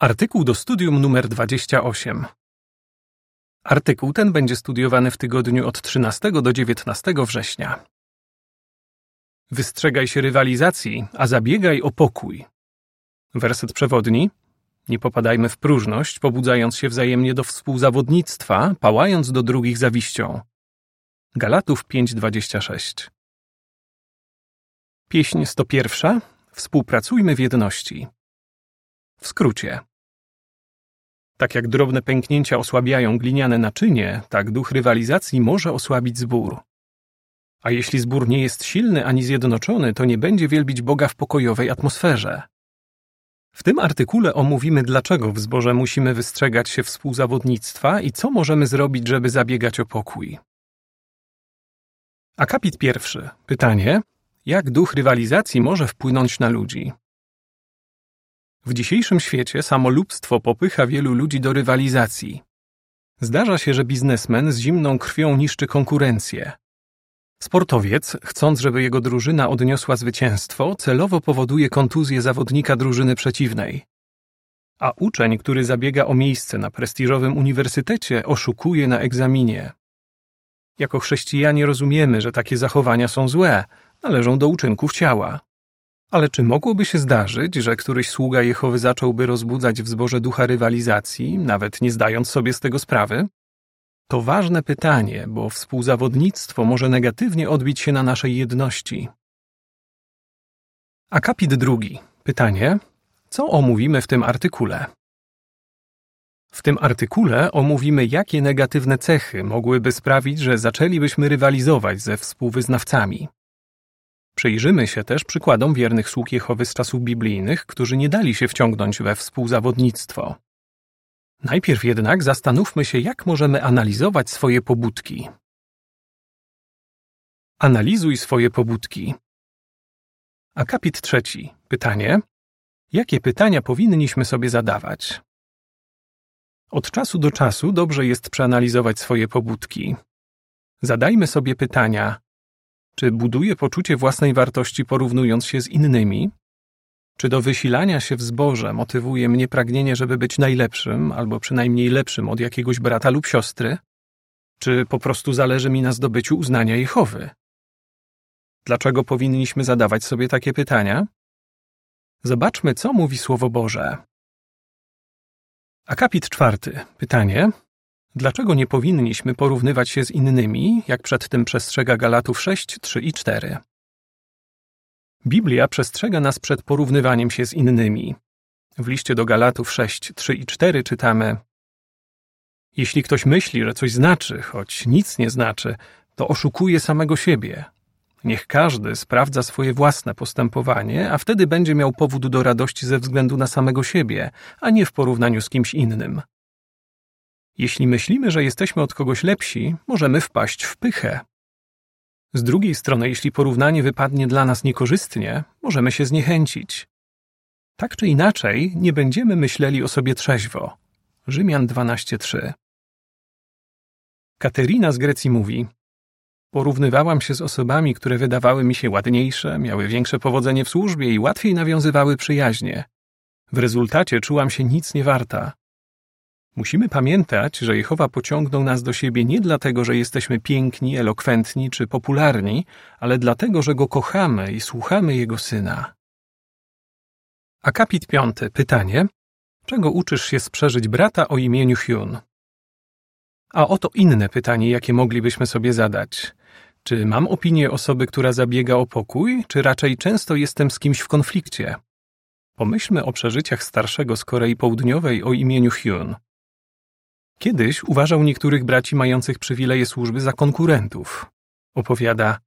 Artykuł do studium numer 28. Artykuł ten będzie studiowany w tygodniu od 13 do 19 września. Wystrzegaj się rywalizacji, a zabiegaj o pokój. Werset przewodni. Nie popadajmy w próżność, pobudzając się wzajemnie do współzawodnictwa, pałając do drugich zawiścią. Galatów 5:26. Pieśń 101. Współpracujmy w jedności. W skrócie. Tak jak drobne pęknięcia osłabiają gliniane naczynie, tak duch rywalizacji może osłabić zbór. A jeśli zbór nie jest silny ani zjednoczony, to nie będzie wielbić Boga w pokojowej atmosferze. W tym artykule omówimy, dlaczego w zborze musimy wystrzegać się współzawodnictwa i co możemy zrobić, żeby zabiegać o pokój. Akapit pierwszy. Pytanie: jak duch rywalizacji może wpłynąć na ludzi? W dzisiejszym świecie samolubstwo popycha wielu ludzi do rywalizacji. Zdarza się, że biznesmen z zimną krwią niszczy konkurencję. Sportowiec, chcąc, żeby jego drużyna odniosła zwycięstwo, celowo powoduje kontuzję zawodnika drużyny przeciwnej. A uczeń, który zabiega o miejsce na prestiżowym uniwersytecie, oszukuje na egzaminie. Jako chrześcijanie rozumiemy, że takie zachowania są złe, należą do uczynków ciała. Ale czy mogłoby się zdarzyć, że któryś sługa Jehowy zacząłby rozbudzać w zborze ducha rywalizacji, nawet nie zdając sobie z tego sprawy? To ważne pytanie, bo współzawodnictwo może negatywnie odbić się na naszej jedności. Akapit drugi. Pytanie: co omówimy w tym artykule? W tym artykule omówimy, jakie negatywne cechy mogłyby sprawić, że zaczęlibyśmy rywalizować ze współwyznawcami. Przyjrzymy się też przykładom wiernych sług Jehowy z czasów biblijnych, którzy nie dali się wciągnąć we współzawodnictwo. Najpierw jednak zastanówmy się, jak możemy analizować swoje pobudki. Analizuj swoje pobudki. Akapit trzeci. Pytanie. Jakie pytania powinniśmy sobie zadawać? Od czasu do czasu dobrze jest przeanalizować swoje pobudki. Zadajmy sobie pytania, czy buduje poczucie własnej wartości porównując się z innymi? Czy do wysilania się w zborze motywuje mnie pragnienie, żeby być najlepszym, albo przynajmniej lepszym od jakiegoś brata lub siostry? Czy po prostu zależy mi na zdobyciu uznania Jehowy? Dlaczego powinniśmy zadawać sobie takie pytania? Zobaczmy, co mówi Słowo Boże. Akapit czwarty. Pytanie. Dlaczego nie powinniśmy porównywać się z innymi, jak przed tym przestrzega Galatów 6, 3 i 4? Biblia przestrzega nas przed porównywaniem się z innymi. W liście do Galatów 6, 3 i 4 czytamy: Jeśli ktoś myśli, że coś znaczy, choć nic nie znaczy, to oszukuje samego siebie. Niech każdy sprawdza swoje własne postępowanie, a wtedy będzie miał powód do radości ze względu na samego siebie, a nie w porównaniu z kimś innym. Jeśli myślimy, że jesteśmy od kogoś lepsi, możemy wpaść w pychę. Z drugiej strony, jeśli porównanie wypadnie dla nas niekorzystnie, możemy się zniechęcić. Tak czy inaczej, nie będziemy myśleli o sobie trzeźwo. Rzymian 12:3. Katerina z Grecji mówi: Porównywałam się z osobami, które wydawały mi się ładniejsze, miały większe powodzenie w służbie i łatwiej nawiązywały przyjaźnie. W rezultacie czułam się nic nie warta. Musimy pamiętać, że Jehowa pociągnął nas do siebie nie dlatego, że jesteśmy piękni, elokwentni czy popularni, ale dlatego, że Go kochamy i słuchamy Jego Syna. Akapit piąty. Pytanie. Czego uczysz się sprzeżyć brata o imieniu Hyun? A oto inne pytanie, jakie moglibyśmy sobie zadać. Czy mam opinię osoby, która zabiega o pokój, czy raczej często jestem z kimś w konflikcie? Pomyślmy o przeżyciach starszego z Korei Południowej o imieniu Hyun. Kiedyś uważał niektórych braci mających przywileje służby za konkurentów. Opowiada: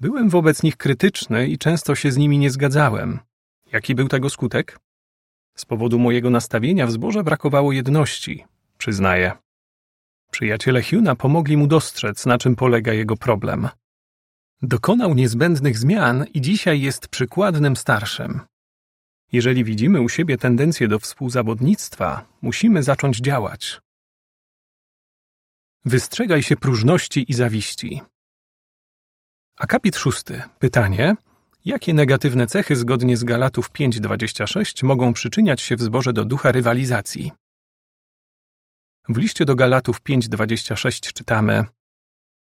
Byłem wobec nich krytyczny i często się z nimi nie zgadzałem. Jaki był tego skutek? Z powodu mojego nastawienia w zborze brakowało jedności, przyznaje. Przyjaciele Huna pomogli mu dostrzec, na czym polega jego problem. Dokonał niezbędnych zmian i dzisiaj jest przykładnym starszym. Jeżeli widzimy u siebie tendencję do współzawodnictwa, musimy zacząć działać. Wystrzegaj się próżności i zawiści. Akapit szósty. Pytanie. Jakie negatywne cechy zgodnie z Galatów 5:26 mogą przyczyniać się w zborze do ducha rywalizacji? W liście do Galatów 5:26 czytamy: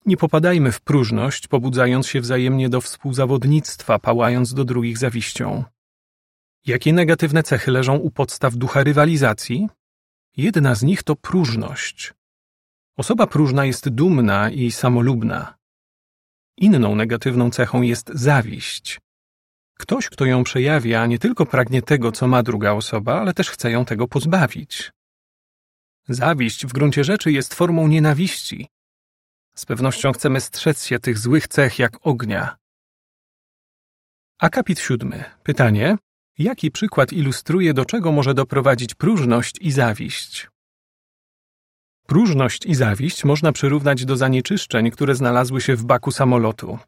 Nie popadajmy w próżność, pobudzając się wzajemnie do współzawodnictwa, pałając do drugich zawiścią. Jakie negatywne cechy leżą u podstaw ducha rywalizacji? Jedna z nich to próżność. Osoba próżna jest dumna i samolubna. Inną negatywną cechą jest zawiść. Ktoś, kto ją przejawia, nie tylko pragnie tego, co ma druga osoba, ale też chce ją tego pozbawić. Zawiść w gruncie rzeczy jest formą nienawiści. Z pewnością chcemy strzec się tych złych cech jak ognia. Akapit siódmy. Pytanie. Jaki przykład ilustruje, do czego może doprowadzić próżność i zawiść? Próżność i zawiść można przyrównać do zanieczyszczeń, które znalazły się w baku samolotu.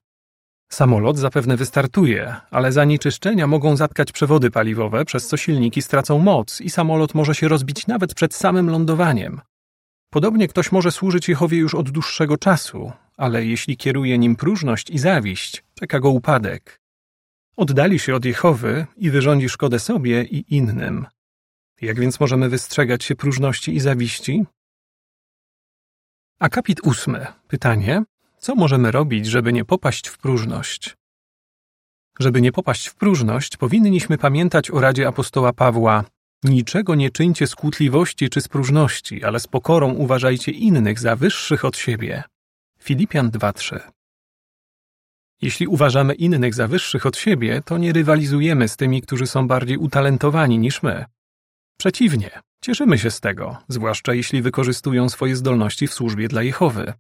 Samolot zapewne wystartuje, ale zanieczyszczenia mogą zatkać przewody paliwowe, przez co silniki stracą moc i samolot może się rozbić nawet przed samym lądowaniem. Podobnie ktoś może służyć Jehowie już od dłuższego czasu, ale jeśli kieruje nim próżność i zawiść, czeka go upadek. Oddali się od Jehowy i wyrządzi szkodę sobie i innym. Jak więc możemy wystrzegać się próżności i zawiści? Akapit ósmy. Pytanie. Co możemy robić, żeby nie popaść w próżność? Żeby nie popaść w próżność, powinniśmy pamiętać o radzie apostoła Pawła Niczego nie czyńcie z kłótliwości czy z próżności, ale z pokorą uważajcie innych za wyższych od siebie. Filipian 2:3 Jeśli uważamy innych za wyższych od siebie, to nie rywalizujemy z tymi, którzy są bardziej utalentowani niż my. Przeciwnie, cieszymy się z tego, zwłaszcza jeśli wykorzystują swoje zdolności w służbie dla Jehowy.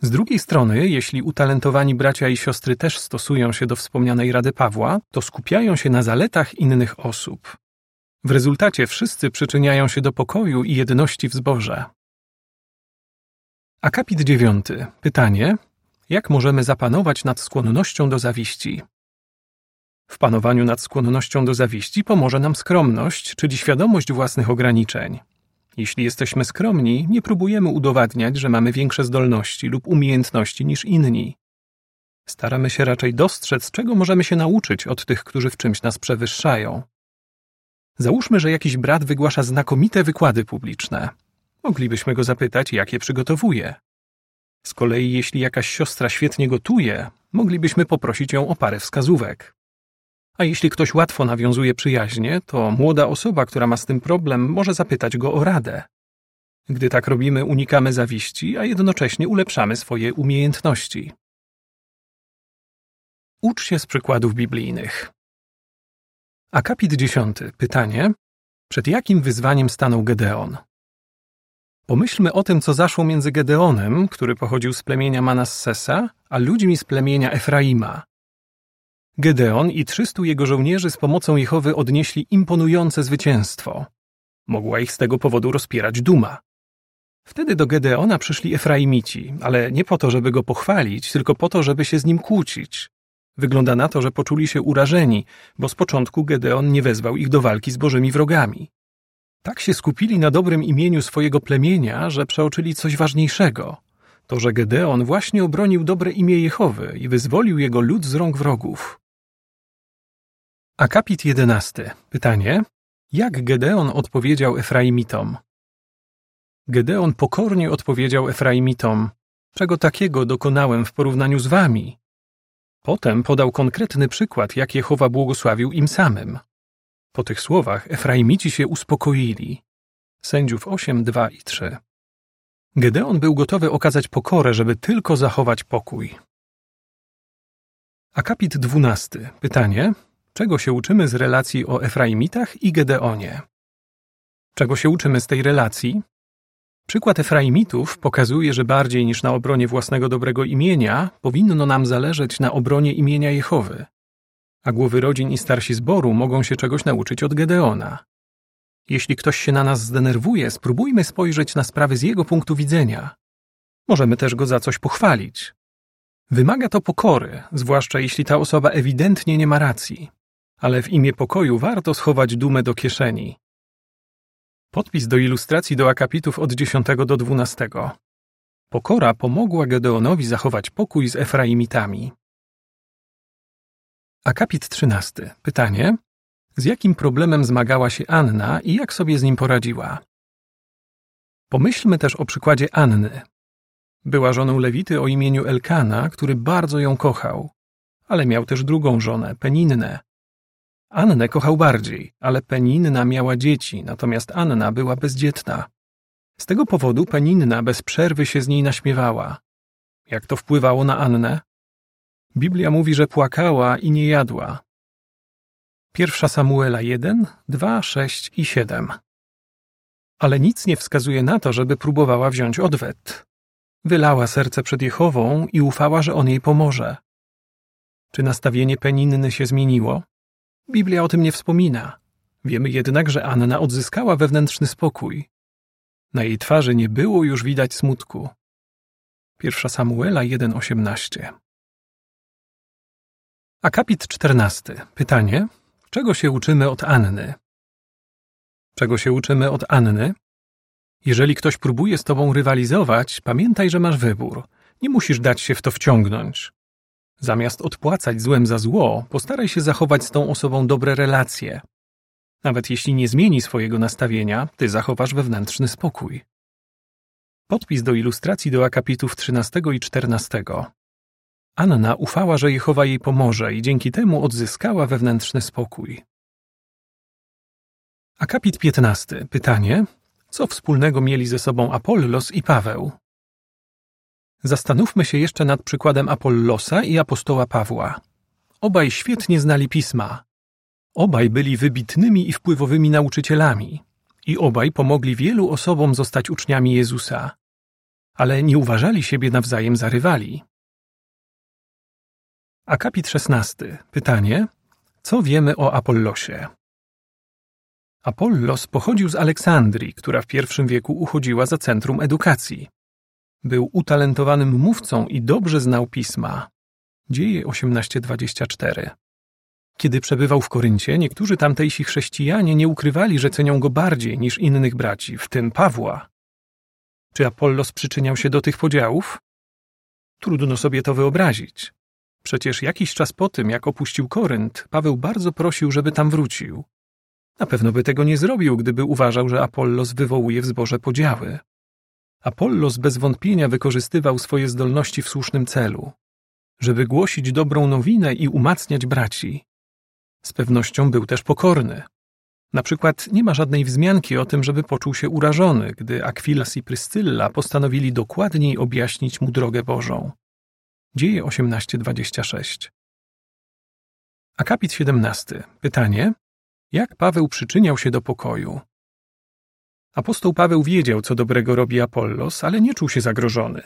Z drugiej strony, jeśli utalentowani bracia i siostry też stosują się do wspomnianej Rady Pawła, to skupiają się na zaletach innych osób. W rezultacie wszyscy przyczyniają się do pokoju i jedności w zborze. Akapit dziewiąty. Pytanie: jak możemy zapanować nad skłonnością do zawiści? W panowaniu nad skłonnością do zawiści pomoże nam skromność, czyli świadomość własnych ograniczeń. Jeśli jesteśmy skromni, nie próbujemy udowadniać, że mamy większe zdolności lub umiejętności niż inni. Staramy się raczej dostrzec, czego możemy się nauczyć od tych, którzy w czymś nas przewyższają. Załóżmy, że jakiś brat wygłasza znakomite wykłady publiczne. Moglibyśmy go zapytać, jak je przygotowuje. Z kolei, jeśli jakaś siostra świetnie gotuje, moglibyśmy poprosić ją o parę wskazówek. A jeśli ktoś łatwo nawiązuje przyjaźnie, to młoda osoba, która ma z tym problem, może zapytać go o radę. Gdy tak robimy, unikamy zawiści, a jednocześnie ulepszamy swoje umiejętności. Ucz się z przykładów biblijnych. Akapit dziesiąty. Pytanie. Przed jakim wyzwaniem stanął Gedeon? Pomyślmy o tym, co zaszło między Gedeonem, który pochodził z plemienia Manassesa, a ludźmi z plemienia Efraima. Gedeon i trzystu jego żołnierzy z pomocą Jehowy odnieśli imponujące zwycięstwo. Mogła ich z tego powodu rozpierać duma. Wtedy do Gedeona przyszli Efraimici, ale nie po to, żeby go pochwalić, tylko po to, żeby się z nim kłócić. Wygląda na to, że poczuli się urażeni, bo z początku Gedeon nie wezwał ich do walki z bożymi wrogami. Tak się skupili na dobrym imieniu swojego plemienia, że przeoczyli coś ważniejszego. To, że Gedeon właśnie obronił dobre imię Jehowy i wyzwolił jego lud z rąk wrogów. Akapit jedenasty. Pytanie. Jak Gedeon odpowiedział Efraimitom? Gedeon pokornie odpowiedział Efraimitom. Czego takiego dokonałem w porównaniu z wami? Potem podał konkretny przykład, jak Jehowa błogosławił im samym. Po tych słowach Efraimici się uspokoili. Sędziów 8, 2 i 3. Gedeon był gotowy okazać pokorę, żeby tylko zachować pokój. Akapit 12. Pytanie. Czego się uczymy z relacji o Efraimitach i Gedeonie? Czego się uczymy z tej relacji? Przykład Efraimitów pokazuje, że bardziej niż na obronie własnego dobrego imienia, powinno nam zależeć na obronie imienia Jehowy. A głowy rodzin i starsi zboru mogą się czegoś nauczyć od Gedeona. Jeśli ktoś się na nas zdenerwuje, spróbujmy spojrzeć na sprawy z jego punktu widzenia. Możemy też go za coś pochwalić. Wymaga to pokory, zwłaszcza jeśli ta osoba ewidentnie nie ma racji. Ale w imię pokoju warto schować dumę do kieszeni. Podpis do ilustracji do akapitów od 10 do 12. Pokora pomogła Gedeonowi zachować pokój z Efraimitami. Akapit 13. Pytanie. Z jakim problemem zmagała się Anna i jak sobie z nim poradziła? Pomyślmy też o przykładzie Anny. Była żoną Lewity o imieniu Elkana, który bardzo ją kochał, ale miał też drugą żonę, Peninnę. Annę kochał bardziej, ale Peninna miała dzieci, natomiast Anna była bezdzietna. Z tego powodu Peninna bez przerwy się z niej naśmiewała. Jak to wpływało na Annę? Biblia mówi, że płakała i nie jadła. Pierwsza Samuela 1, 2, 6 i 7. Ale nic nie wskazuje na to, żeby próbowała wziąć odwet. Wylała serce przed Jehową i ufała, że on jej pomoże. Czy nastawienie Peninny się zmieniło? Biblia o tym nie wspomina. Wiemy jednak, że Anna odzyskała wewnętrzny spokój. Na jej twarzy nie było już widać smutku. Pierwsza Samuela 1,18 Akapit 14. Pytanie. Czego się uczymy od Anny? Czego się uczymy od Anny? Jeżeli ktoś próbuje z tobą rywalizować, pamiętaj, że masz wybór. Nie musisz dać się w to wciągnąć. Zamiast odpłacać złem za zło, postaraj się zachować z tą osobą dobre relacje. Nawet jeśli nie zmieni swojego nastawienia, ty zachowasz wewnętrzny spokój. Podpis do ilustracji do akapitów 13 i 14. Anna ufała, że Jehowa jej pomoże i dzięki temu odzyskała wewnętrzny spokój. Akapit 15. Pytanie. Co wspólnego mieli ze sobą Apollos i Paweł? Zastanówmy się jeszcze nad przykładem Apollosa i apostoła Pawła. Obaj świetnie znali pisma. Obaj byli wybitnymi i wpływowymi nauczycielami. I obaj pomogli wielu osobom zostać uczniami Jezusa. Ale nie uważali siebie nawzajem za rywali. Akapit 16. Pytanie. Co wiemy o Apollosie? Apollos pochodził z Aleksandrii, która w pierwszym wieku uchodziła za centrum edukacji. Był utalentowanym mówcą i dobrze znał pisma. Dzieje 18:24. Kiedy przebywał w Koryncie, niektórzy tamtejsi chrześcijanie nie ukrywali, że cenią go bardziej niż innych braci, w tym Pawła. Czy Apollos przyczyniał się do tych podziałów? Trudno sobie to wyobrazić. Przecież jakiś czas po tym, jak opuścił Korynt, Paweł bardzo prosił, żeby tam wrócił. Na pewno by tego nie zrobił, gdyby uważał, że Apollos wywołuje w zborze podziały. Apollos bez wątpienia wykorzystywał swoje zdolności w słusznym celu, żeby głosić dobrą nowinę i umacniać braci. Z pewnością był też pokorny. Na przykład nie ma żadnej wzmianki o tym, żeby poczuł się urażony, gdy Akwilas i Pryscylla postanowili dokładniej objaśnić mu drogę Bożą. Dzieje 18:26. Akapit 17. Pytanie: Jak Paweł przyczyniał się do pokoju? Apostoł Paweł wiedział, co dobrego robi Apollos, ale nie czuł się zagrożony.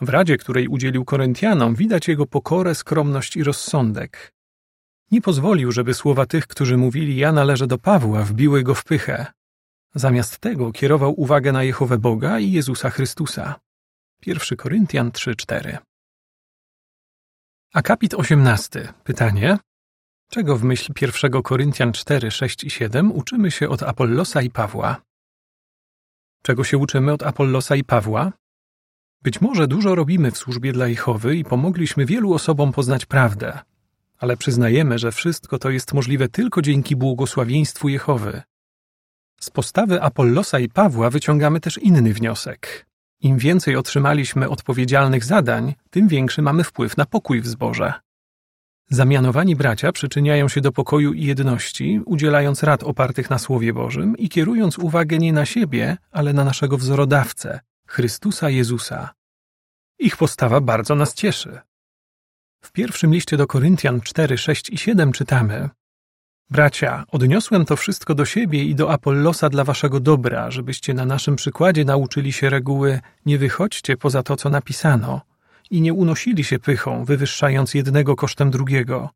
W radzie, której udzielił Koryntianom, widać jego pokorę, skromność i rozsądek. Nie pozwolił, żeby słowa tych, którzy mówili ja należę do Pawła, wbiły go w pychę. Zamiast tego kierował uwagę na Jehowę Boga i Jezusa Chrystusa. 1 Koryntian 3:4 Akapit 18. Pytanie. Czego w myśl 1 Koryntian 4, 6 i 7 uczymy się od Apollosa i Pawła? Czego się uczymy od Apollosa i Pawła? Być może dużo robimy w służbie dla Jehowy i pomogliśmy wielu osobom poznać prawdę, ale przyznajemy, że wszystko to jest możliwe tylko dzięki błogosławieństwu Jehowy. Z postawy Apollosa i Pawła wyciągamy też inny wniosek. Im więcej otrzymaliśmy odpowiedzialnych zadań, tym większy mamy wpływ na pokój w zborze. Zamianowani bracia przyczyniają się do pokoju i jedności, udzielając rad opartych na Słowie Bożym i kierując uwagę nie na siebie, ale na naszego wzorodawcę, Chrystusa Jezusa. Ich postawa bardzo nas cieszy. W pierwszym liście do Koryntian 4, 6 i 7 czytamy Bracia, odniosłem to wszystko do siebie i do Apollosa dla waszego dobra, żebyście na naszym przykładzie nauczyli się reguły nie wychodźcie poza to, co napisano i nie unosili się pychą, wywyższając jednego kosztem drugiego.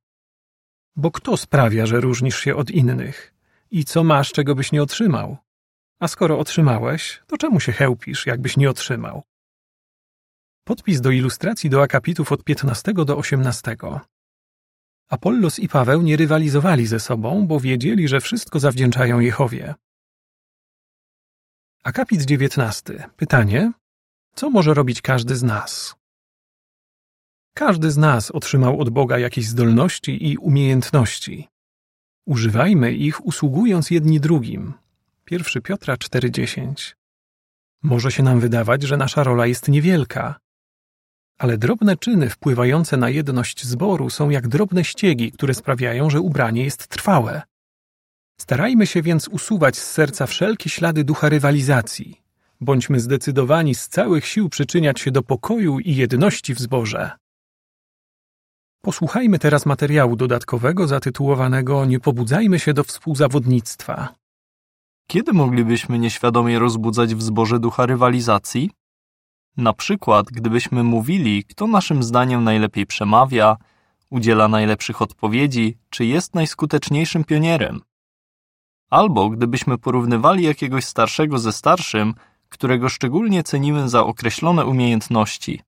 Bo kto sprawia, że różnisz się od innych? I co masz, czego byś nie otrzymał? A skoro otrzymałeś, to czemu się chełpisz, jakbyś nie otrzymał? Podpis do ilustracji do akapitów od 15 do 18. Apollos i Paweł nie rywalizowali ze sobą, bo wiedzieli, że wszystko zawdzięczają Jehowie. Akapit 19. Pytanie: Co może robić każdy z nas? Każdy z nas otrzymał od Boga jakieś zdolności i umiejętności. Używajmy ich, usługując jedni drugim. 1 Piotra 4:10. Może się nam wydawać, że nasza rola jest niewielka, ale drobne czyny wpływające na jedność zboru są jak drobne ściegi, które sprawiają, że ubranie jest trwałe. Starajmy się więc usuwać z serca wszelkie ślady ducha rywalizacji. Bądźmy zdecydowani z całych sił przyczyniać się do pokoju i jedności w zborze. Posłuchajmy teraz materiału dodatkowego zatytułowanego Nie pobudzajmy się do współzawodnictwa. Kiedy moglibyśmy nieświadomie rozbudzać w zborze ducha rywalizacji? Na przykład, gdybyśmy mówili, kto naszym zdaniem najlepiej przemawia, udziela najlepszych odpowiedzi, czy jest najskuteczniejszym pionierem. Albo gdybyśmy porównywali jakiegoś starszego ze starszym, którego szczególnie cenimy za określone umiejętności.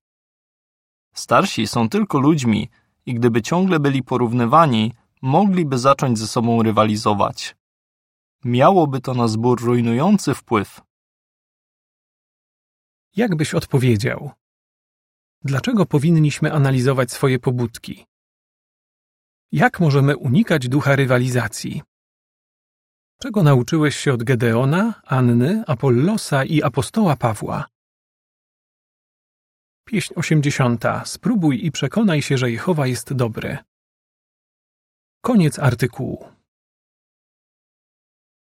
Starsi są tylko ludźmi i gdyby ciągle byli porównywani, mogliby zacząć ze sobą rywalizować. Miałoby to na zbór rujnujący wpływ. Jak byś odpowiedział? Dlaczego powinniśmy analizować swoje pobudki? Jak możemy unikać ducha rywalizacji? Czego nauczyłeś się od Gedeona, Anny, Apollosa i apostoła Pawła? Pieśń osiemdziesiąta. Spróbuj i przekonaj się, że Jehowa jest dobry. Koniec artykułu.